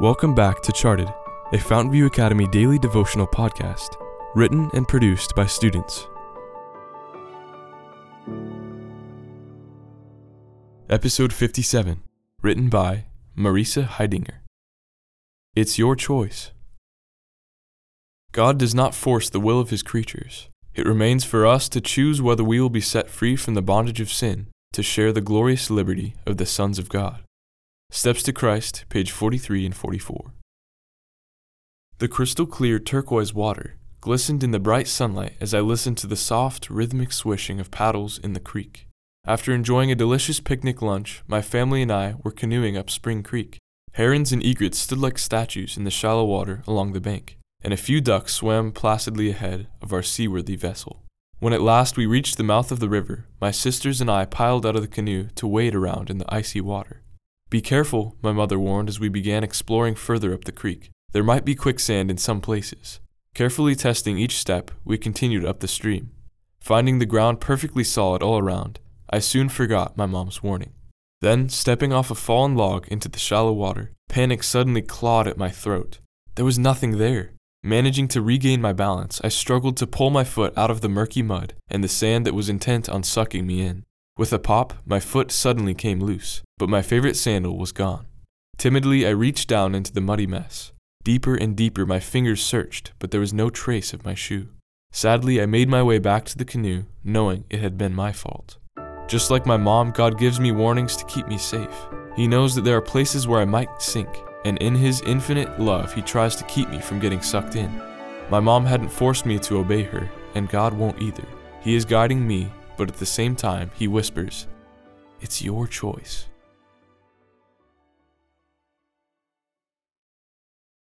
Welcome back to Charted, a Fountainview Academy daily devotional podcast, written and produced by students. Episode 57, written by Marisa Heidinger. It's your choice. God does not force the will of his creatures. It remains for us to choose whether we will be set free from the bondage of sin to share the glorious liberty of the sons of God. Steps to Christ, page 43 and 44. The crystal clear turquoise water glistened in the bright sunlight as I listened to the soft, rhythmic swishing of paddles in the creek. After enjoying a delicious picnic lunch, my family and I were canoeing up Spring Creek. Herons and egrets stood like statues in the shallow water along the bank, and a few ducks swam placidly ahead of our seaworthy vessel. When at last we reached the mouth of the river, my sisters and I piled out of the canoe to wade around in the icy water. Be careful, my mother warned as we began exploring further up the creek. There might be quicksand in some places. Carefully testing each step, we continued up the stream. Finding the ground perfectly solid all around, I soon forgot my mom's warning. Then, stepping off a fallen log into the shallow water, panic suddenly clawed at my throat. There was nothing there. Managing to regain my balance, I struggled to pull my foot out of the murky mud and the sand that was intent on sucking me in. With a pop, my foot suddenly came loose, but my favorite sandal was gone. Timidly, I reached down into the muddy mess. Deeper and deeper, my fingers searched, but there was no trace of my shoe. Sadly, I made my way back to the canoe, knowing it had been my fault. Just like my mom, God gives me warnings to keep me safe. He knows that there are places where I might sink, and in His infinite love, He tries to keep me from getting sucked in. My mom hadn't forced me to obey her, and God won't either. He is guiding me but at the same time, he whispers, It's your choice.